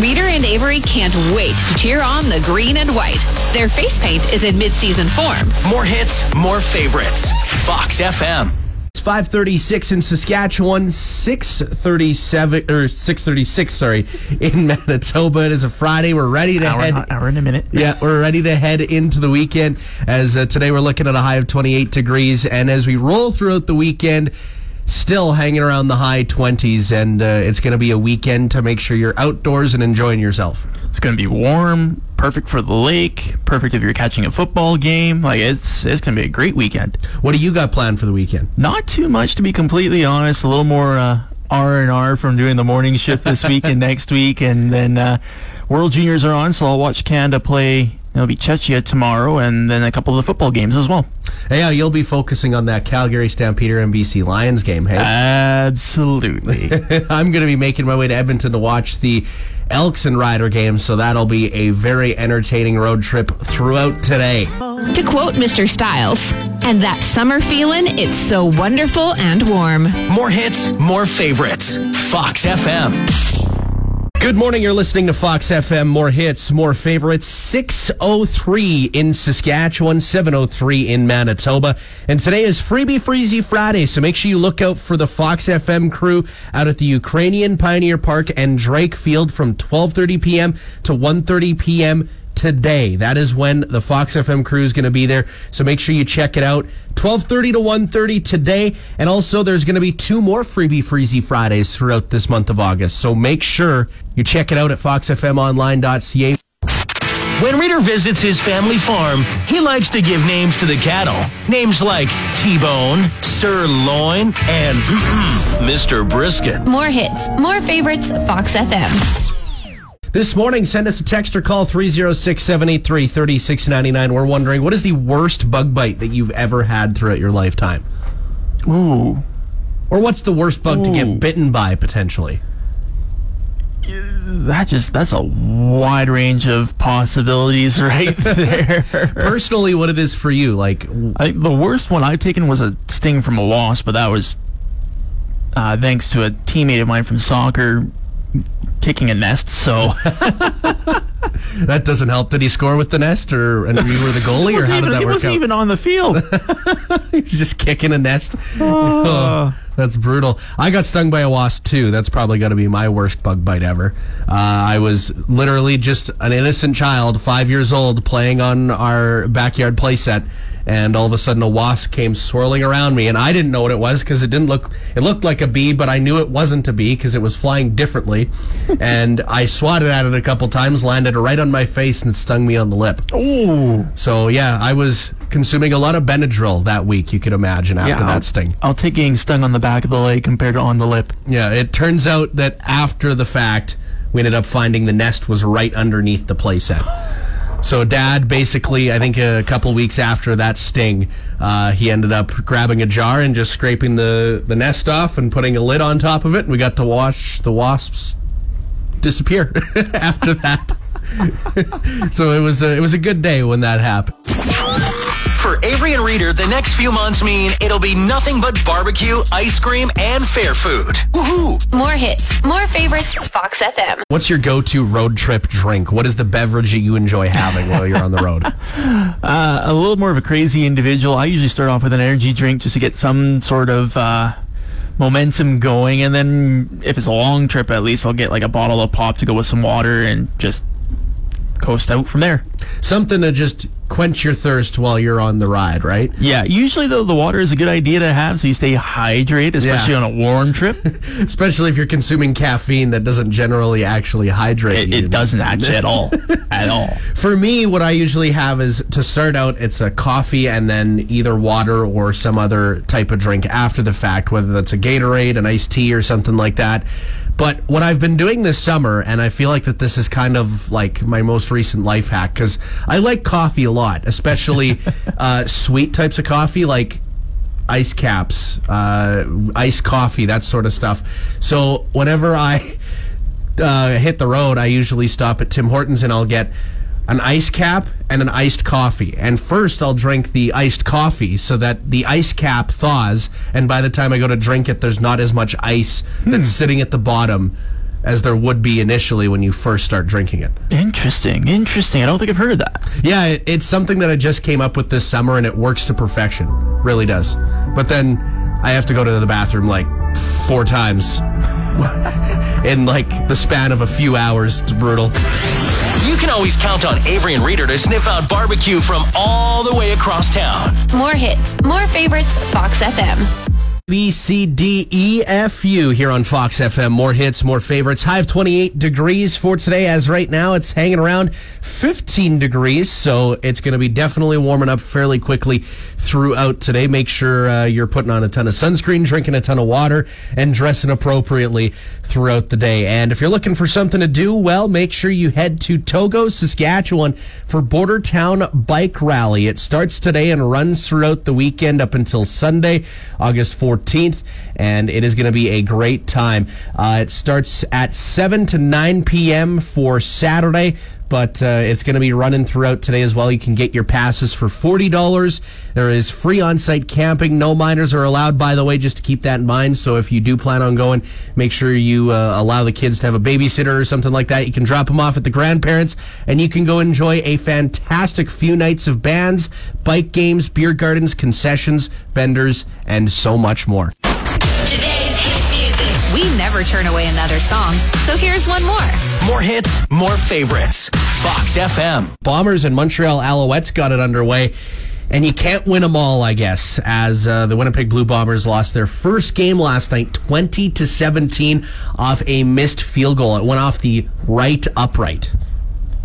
Reader and Avery can't wait to cheer on the green and white. Their face paint is in mid-season form. More hits, more favorites. Fox FM. It's 536 in Saskatchewan, 637 or 636, sorry, in Manitoba. It is a Friday. We're ready to hour, head hour in a minute. Yeah, we're ready to head into the weekend as uh, today we're looking at a high of 28 degrees and as we roll throughout the weekend still hanging around the high 20s and uh, it's going to be a weekend to make sure you're outdoors and enjoying yourself. It's going to be warm, perfect for the lake, perfect if you're catching a football game. Like it's it's going to be a great weekend. What do you got planned for the weekend? Not too much to be completely honest. A little more uh, R and R from doing the morning shift this week and next week, and then uh, World Juniors are on, so I'll watch Canada play. It'll be Czechia tomorrow, and then a couple of the football games as well. Hey, yeah, you'll be focusing on that Calgary Stampeder and BC Lions game, hey? Absolutely. I'm going to be making my way to Edmonton to watch the Elks and Rider game, so that'll be a very entertaining road trip throughout today. To quote Mr. Styles, and that summer feeling, it's so wonderful and warm. More hits, more favorites. Fox FM. Good morning. You're listening to Fox FM. More hits, more favorites. 603 in Saskatchewan, 703 in Manitoba. And today is Freebie Freezy Friday. So make sure you look out for the Fox FM crew out at the Ukrainian Pioneer Park and Drake Field from 12:30 p.m. to 1:30 p.m today. That is when the Fox FM crew is going to be there. So make sure you check it out. 12:30 to 1:30 today, and also there's going to be two more freebie freezy Fridays throughout this month of August. So make sure you check it out at foxfmonline.ca. When Reader visits his family farm, he likes to give names to the cattle. Names like T-Bone, Sirloin, and Mr. Brisket. More hits, more favorites, Fox FM. This morning, send us a text or call 306 783 3699. We're wondering what is the worst bug bite that you've ever had throughout your lifetime? Ooh. Or what's the worst bug to get bitten by potentially? That just that's a wide range of possibilities right there. Personally, what it is for you? Like, I the worst one I've taken was a sting from a wasp, but that was uh, thanks to a teammate of mine from soccer kicking a nest. So that doesn't help. Did he score with the nest, or and you were the goalie, or wasn't how did even, that he work wasn't out? even on the field. He was just kicking a nest. Oh, oh. That's brutal. I got stung by a wasp too. That's probably going to be my worst bug bite ever. Uh, I was literally just an innocent child, five years old, playing on our backyard playset, and all of a sudden a wasp came swirling around me, and I didn't know what it was because it didn't look. It looked like a bee, but I knew it wasn't a bee because it was flying differently. and I swatted at it a couple times, landed right on my face, and stung me on the lip. Ooh. So yeah, I was consuming a lot of Benadryl that week. You could imagine after I'll, that sting. I'll take getting stung on the back of the leg compared to on the lip. Yeah, it turns out that after the fact, we ended up finding the nest was right underneath the playset. So dad basically, I think a couple weeks after that sting, uh, he ended up grabbing a jar and just scraping the, the nest off and putting a lid on top of it. And we got to watch the wasps disappear after that. so it was a, it was a good day when that happened. For Avery and Reader, the next few months mean it'll be nothing but barbecue, ice cream, and fair food. Woohoo! More hits, more favorites, Fox FM. What's your go-to road trip drink? What is the beverage that you enjoy having while you're on the road? Uh, a little more of a crazy individual. I usually start off with an energy drink just to get some sort of uh, momentum going, and then if it's a long trip, at least I'll get like a bottle of pop to go with some water and just coast out from there. Something to just quench your thirst while you're on the ride, right? Yeah, usually though the water is a good idea to have so you stay hydrated, especially Yeah. on a warm trip. Especially if you're consuming caffeine that doesn't generally actually hydrate It, you. it doesn't actually at all, at all. For me, what I usually have is to start out, it's a coffee and then either water or some other type of drink after the fact, whether that's a Gatorade, an iced tea, or something like that. But what I've been doing this summer, and I feel like that this is kind of like my most recent life hack because I like coffee a lot, especially uh, sweet types of coffee, like ice caps, uh, iced coffee, that sort of stuff. So whenever I uh, hit the road, I usually stop at Tim Hortons and I'll get an ice cap and an iced coffee. And first, I'll drink the iced coffee so that the ice cap thaws. And by the time I go to drink it, there's not as much ice hmm. that's sitting at the bottom as there would be initially when you first start drinking it. Interesting, interesting. I don't think I've heard of that. Yeah, it, it's something that I just came up with this summer and it works to perfection. Really does. But then I have to go to the bathroom like four times in like the span of a few hours. It's brutal. You can always count on Avery and Reader to sniff out barbecue from all the way across town. More hits, more favorites, Fox FM. B, C, D, E, F, U here on Fox FM. More hits, more favorites. High of 28 degrees for today. As right now, it's hanging around 15 degrees. So it's going to be definitely warming up fairly quickly throughout today. Make sure uh, you're putting on a ton of sunscreen, drinking a ton of water, and dressing appropriately throughout the day. And if you're looking for something to do, well, make sure you head to Togo, Saskatchewan for Border Town Bike Rally. It starts today and runs throughout the weekend up until Sunday, August 14th, and it is going to be a great time. Uh, it starts at 7 to 9 p.m. for Saturday but uh, it's going to be running throughout today as well. You can get your passes for $40. There is free on site camping. No minors are allowed, by the way, just to keep that in mind. So if you do plan on going, make sure you uh, allow the kids to have a babysitter or something like that. You can drop them off at the grandparents and you can go enjoy a fantastic few nights of bands, bike games, beer gardens, concessions, vendors, and so much more. Never turn away another song, so here's one more. More hits, more favorites. Fox FM. Bombers and Montreal Alouettes got it underway. And you can't win them all, I guess, as uh, the Winnipeg Blue Bombers lost their first game last night, 20 to 17, off a missed field goal. It went off the right upright.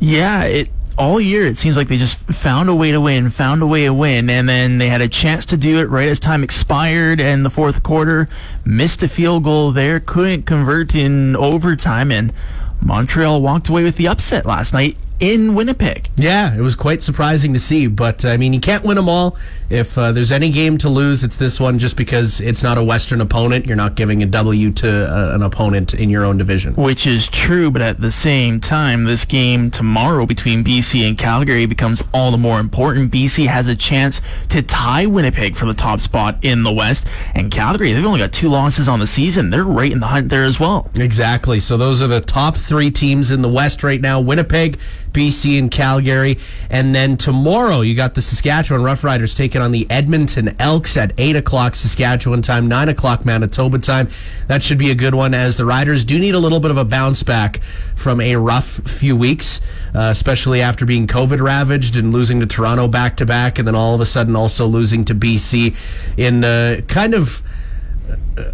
Yeah, it all year it seems like they just found a way to win, found a way to win, and then they had a chance to do it right as time expired and the fourth quarter, missed a field goal there, couldn't convert in overtime, and Montreal walked away with the upset last night in Winnipeg. Yeah, it was quite surprising to see, but I mean, you can't win them all. If uh, there's any game to lose, it's this one just because it's not a Western opponent. You're not giving a W to uh, an opponent in your own division. Which is true, but at the same time, this game tomorrow between BC and Calgary becomes all the more important. BC has a chance to tie Winnipeg for the top spot in the West, and Calgary, they've only got two losses on the season. They're right in the hunt there as well. Exactly. So those are the top three teams in the West right now Winnipeg, BC, and Calgary. And then tomorrow, you got the Saskatchewan Roughriders taking on the Edmonton Elks at 8 o'clock Saskatchewan time, 9 o'clock Manitoba time. That should be a good one, as the Riders do need a little bit of a bounce back from a rough few weeks, uh, especially after being COVID ravaged and losing to Toronto back to back, and then all of a sudden also losing to BC in uh, kind of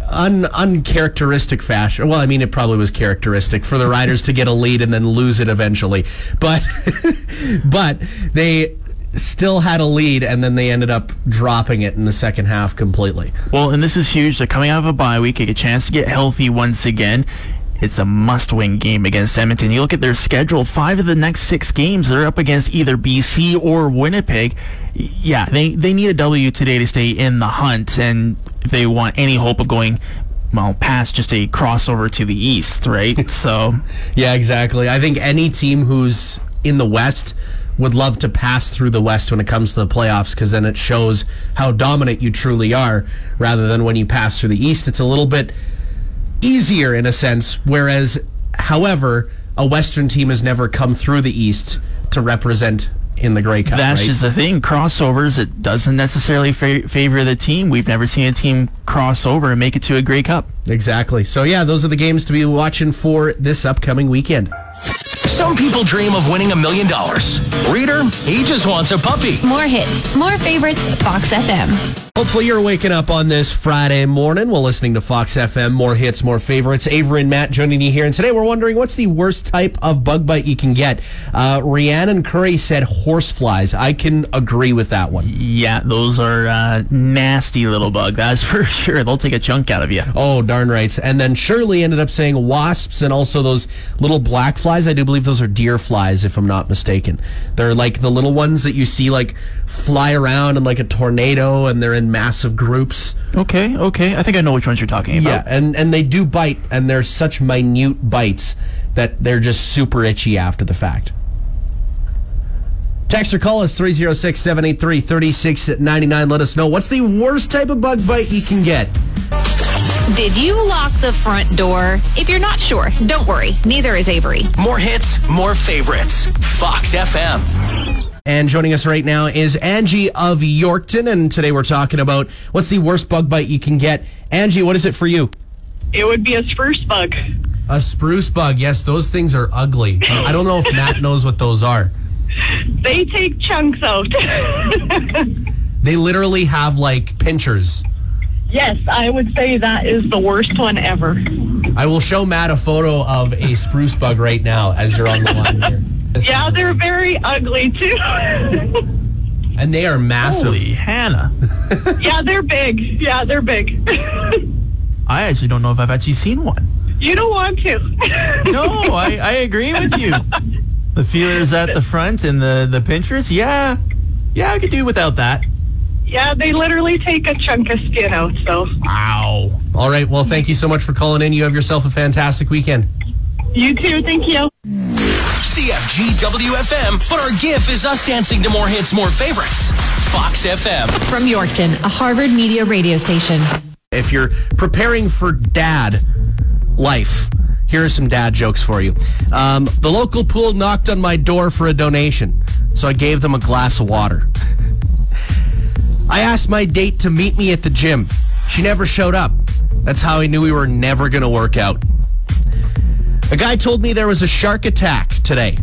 un uncharacteristic fashion. Well, I mean, it probably was characteristic for the Riders to get a lead and then lose it eventually, but but they still had a lead and then they ended up dropping it in the second half completely. Well, and this is huge. They're coming out of a bye week, get a chance to get healthy once again. It's a must-win game against Edmonton. You look at their schedule; five of the next six games they're up against either BC or Winnipeg. Yeah, they they need a W today to stay in the hunt, and if they want any hope of going well past just a crossover to the east, right? so Yeah, exactly. I think any team who's in the West would love to pass through the West when it comes to the playoffs because then it shows how dominant you truly are rather than when you pass through the East. It's a little bit easier in a sense, whereas, however, a Western team has never come through the East to represent in the Grey Cup. That's right? just the thing. Crossovers, it doesn't necessarily fa- favor the team. We've never seen a team cross over and make it to a Grey Cup. Exactly. So, yeah, those are the games to be watching for this upcoming weekend. Some people dream of winning a million dollars. Reader, he just wants a puppy. More hits, more favorites, Fox FM. Hopefully, you're waking up on this Friday morning while listening to Fox FM. More hits, more favorites. Avery and Matt joining you here. And today we're wondering what's the worst type of bug bite you can get? Uh, Rhiannon Curry said horseflies. I can agree with that one. Yeah, those are uh, nasty little bug. That's for sure. They'll take a chunk out of you. Oh, darn right. And then Shirley ended up saying wasps and also those little black flies. I do believe those are deer flies, if I'm not mistaken. They're like the little ones that you see like fly around in like a tornado and they're in massive groups. Okay, okay. I think I know which ones you're talking about. Yeah, and, and they do bite, and they're such minute bites that they're just super itchy after the fact. Text or call us 306 783 3699. Let us know what's the worst type of bug bite you can get. Did you lock the front door? If you're not sure, don't worry. Neither is Avery. More hits, more favorites. Fox FM. And joining us right now is Angie of Yorkton, and today we're talking about what's the worst bug bite you can get. Angie, what is it for you? It would be a spruce bug. A spruce bug. Yes, those things are ugly. I don't know if Matt knows what those are. They take chunks out. They literally have like pinchers. yes, I would say that is the worst one ever. I will show Matt a photo of a spruce bug right now as you're on the line here. Yeah, they're very ugly too. And they are massive. Holy Hannah. yeah, they're big. Yeah, they're big. I actually don't know if I've actually seen one. you don't want to. No, I, I agree with you. The feelers at the front and the, the pinchers, yeah. Yeah, I could do without that. yeah, they literally take a chunk of skin out. So Wow. All right. Well, thank you so much for calling in. You have yourself a fantastic weekend. you too. Thank you. CFGW-FM, but our GIF is us dancing to more hits, more favorites. Fox FM. From Yorkton, a Harvard Media radio station. If you're preparing for dad life, here are some dad jokes for you. Um, the local pool knocked on my door for a donation, so I gave them a glass of water. I asked my date to meet me at the gym. She never showed up. That's how I knew we were never going to work out. A guy told me there was a shark attack today.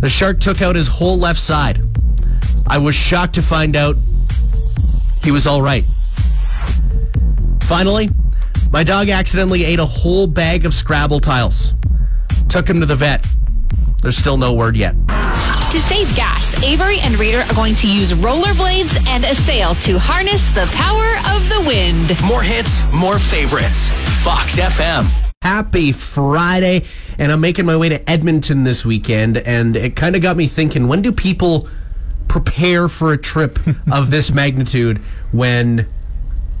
The shark took out his whole left side. I was shocked to find out he was all right. Finally, my dog accidentally ate a whole bag of Scrabble tiles. Took him to the vet. There's still no word yet. To save gas, Avery and Reader are going to use rollerblades and a sail to harness the power of the wind. More hits, more favorites. Fox FM. Happy Friday, and I'm making my way to Edmonton this weekend, and it kind of got me thinking when do people prepare for a trip of this magnitude when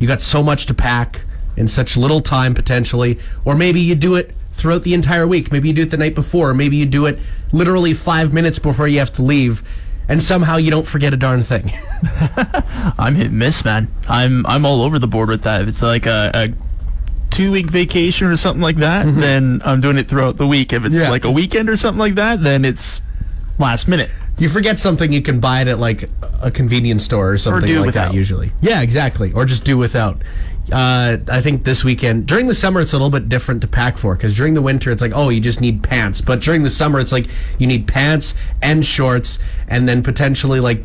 you got so much to pack in such little time potentially, or maybe you do it throughout the entire week. Maybe you do it the night before, or maybe you do it literally five minutes before you have to leave, and somehow you don't forget a darn thing. I'm hit miss, man. I'm I'm all over the board with that. It's like a, a two week vacation or something like that, then I'm doing it throughout the week. If it's Yeah. like a weekend or something like that, then it's last minute. You forget something, you can buy it at like a convenience store or something do like without. that. Usually, yeah, exactly. Or just do without. Uh, I think this weekend during the summer it's a little bit different to pack for because during the winter it's like oh you just need pants, but during the summer it's like you need pants and shorts and then potentially like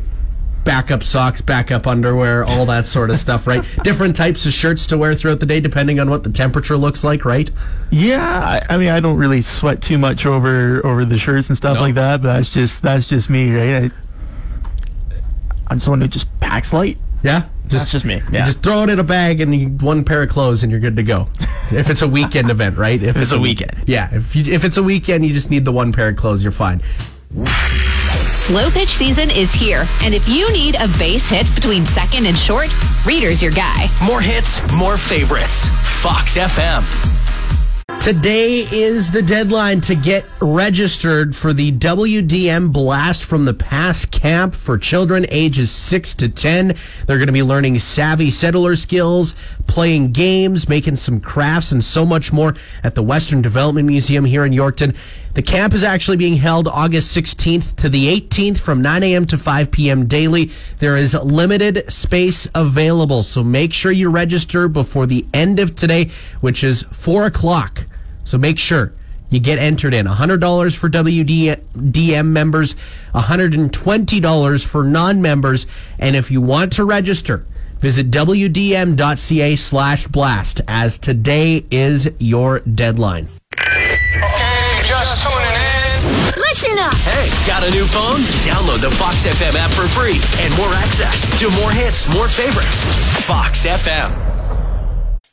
backup socks, backup underwear, all that sort of stuff, right? Different types of shirts to wear throughout the day depending on what the temperature looks like, right? Yeah, I, I mean, I don't really sweat too much over over the shirts and stuff No. like that, but that's just that's just me, right? I, I'm someone who just packs light. Yeah, That's just me. You Yeah. just throw it in a bag and you, one pair of clothes and you're good to go. if it's a weekend event, right? If, it's a weekend. Yeah, if you, if it's a weekend, you just need the one pair of clothes. You're fine. Slow pitch season is here, and if you need a base hit between second and short, Reader's your guy. More hits, more favorites. Fox FM. Today is the deadline to get registered for the WDM Blast from the Past camp for children ages 6 to 10. They're going to be learning savvy settler skills, playing games, making some crafts, and so much more at the Western Development Museum here in Yorkton. The camp is actually being held August 16th to the 18th from 9 a.m. to 5 p.m. daily. There is limited space available, so make sure you register before the end of today, which is 4 o'clock. So make sure you get entered in. $100 for WDM members, $120 for non members. And if you want to register, Visit WDM.ca slash blast as today is your deadline. Got a new phone? Download the Fox FM app for free and more access to more hits, more favorites. Fox FM.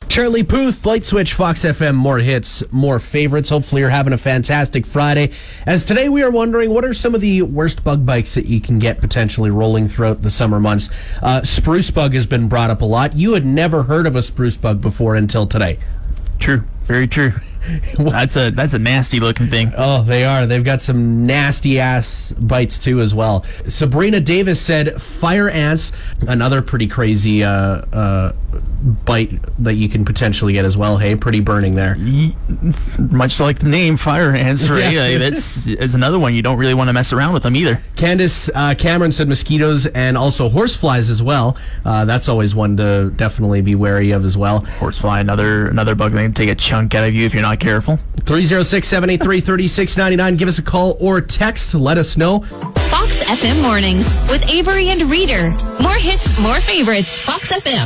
Charlie Puth, Light Switch, Fox FM, more hits, more favorites. Hopefully, you're having a fantastic Friday. As today, we are wondering what are some of the worst bug bites that you can get potentially rolling throughout the summer months. Uh, spruce bug has been brought up a lot. You had never heard of a spruce bug before until today. True. Very true. that's a that's a nasty looking thing. Oh, they are. They've got some nasty ass bites too, as well. Sabrina Davis said fire ants, another pretty crazy uh, uh, bite that you can potentially get as well. Hey, pretty burning there. Much like the name fire ants, right? Yeah. Like, that's it's another one you don't really want to mess around with them either. Candace uh, Cameron said mosquitoes and also horseflies as well. Uh, that's always one to definitely be wary of as well. Horsefly, another another bug that can take a chunk out of you if you're not careful. 306 783 3699. Give us a call or text. Let us know. Fox FM Mornings with Avery and Reader. More hits, more favorites. Fox FM.